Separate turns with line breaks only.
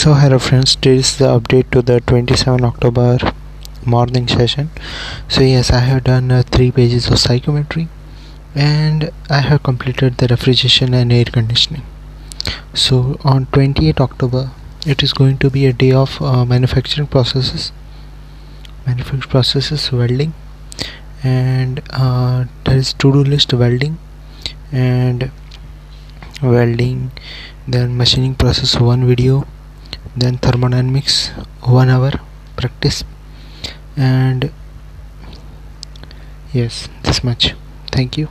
so hello friends this is the update to the 27 october morning session. So yes i have done uh, three pages of psychrometry and i have completed the refrigeration and air conditioning. So on 28 october it is going to be a day of uh, manufacturing processes manufacturing processes welding and uh, there is to-do list welding and welding then machining process one video then thermodynamics one hour practice and yes this much. Thank you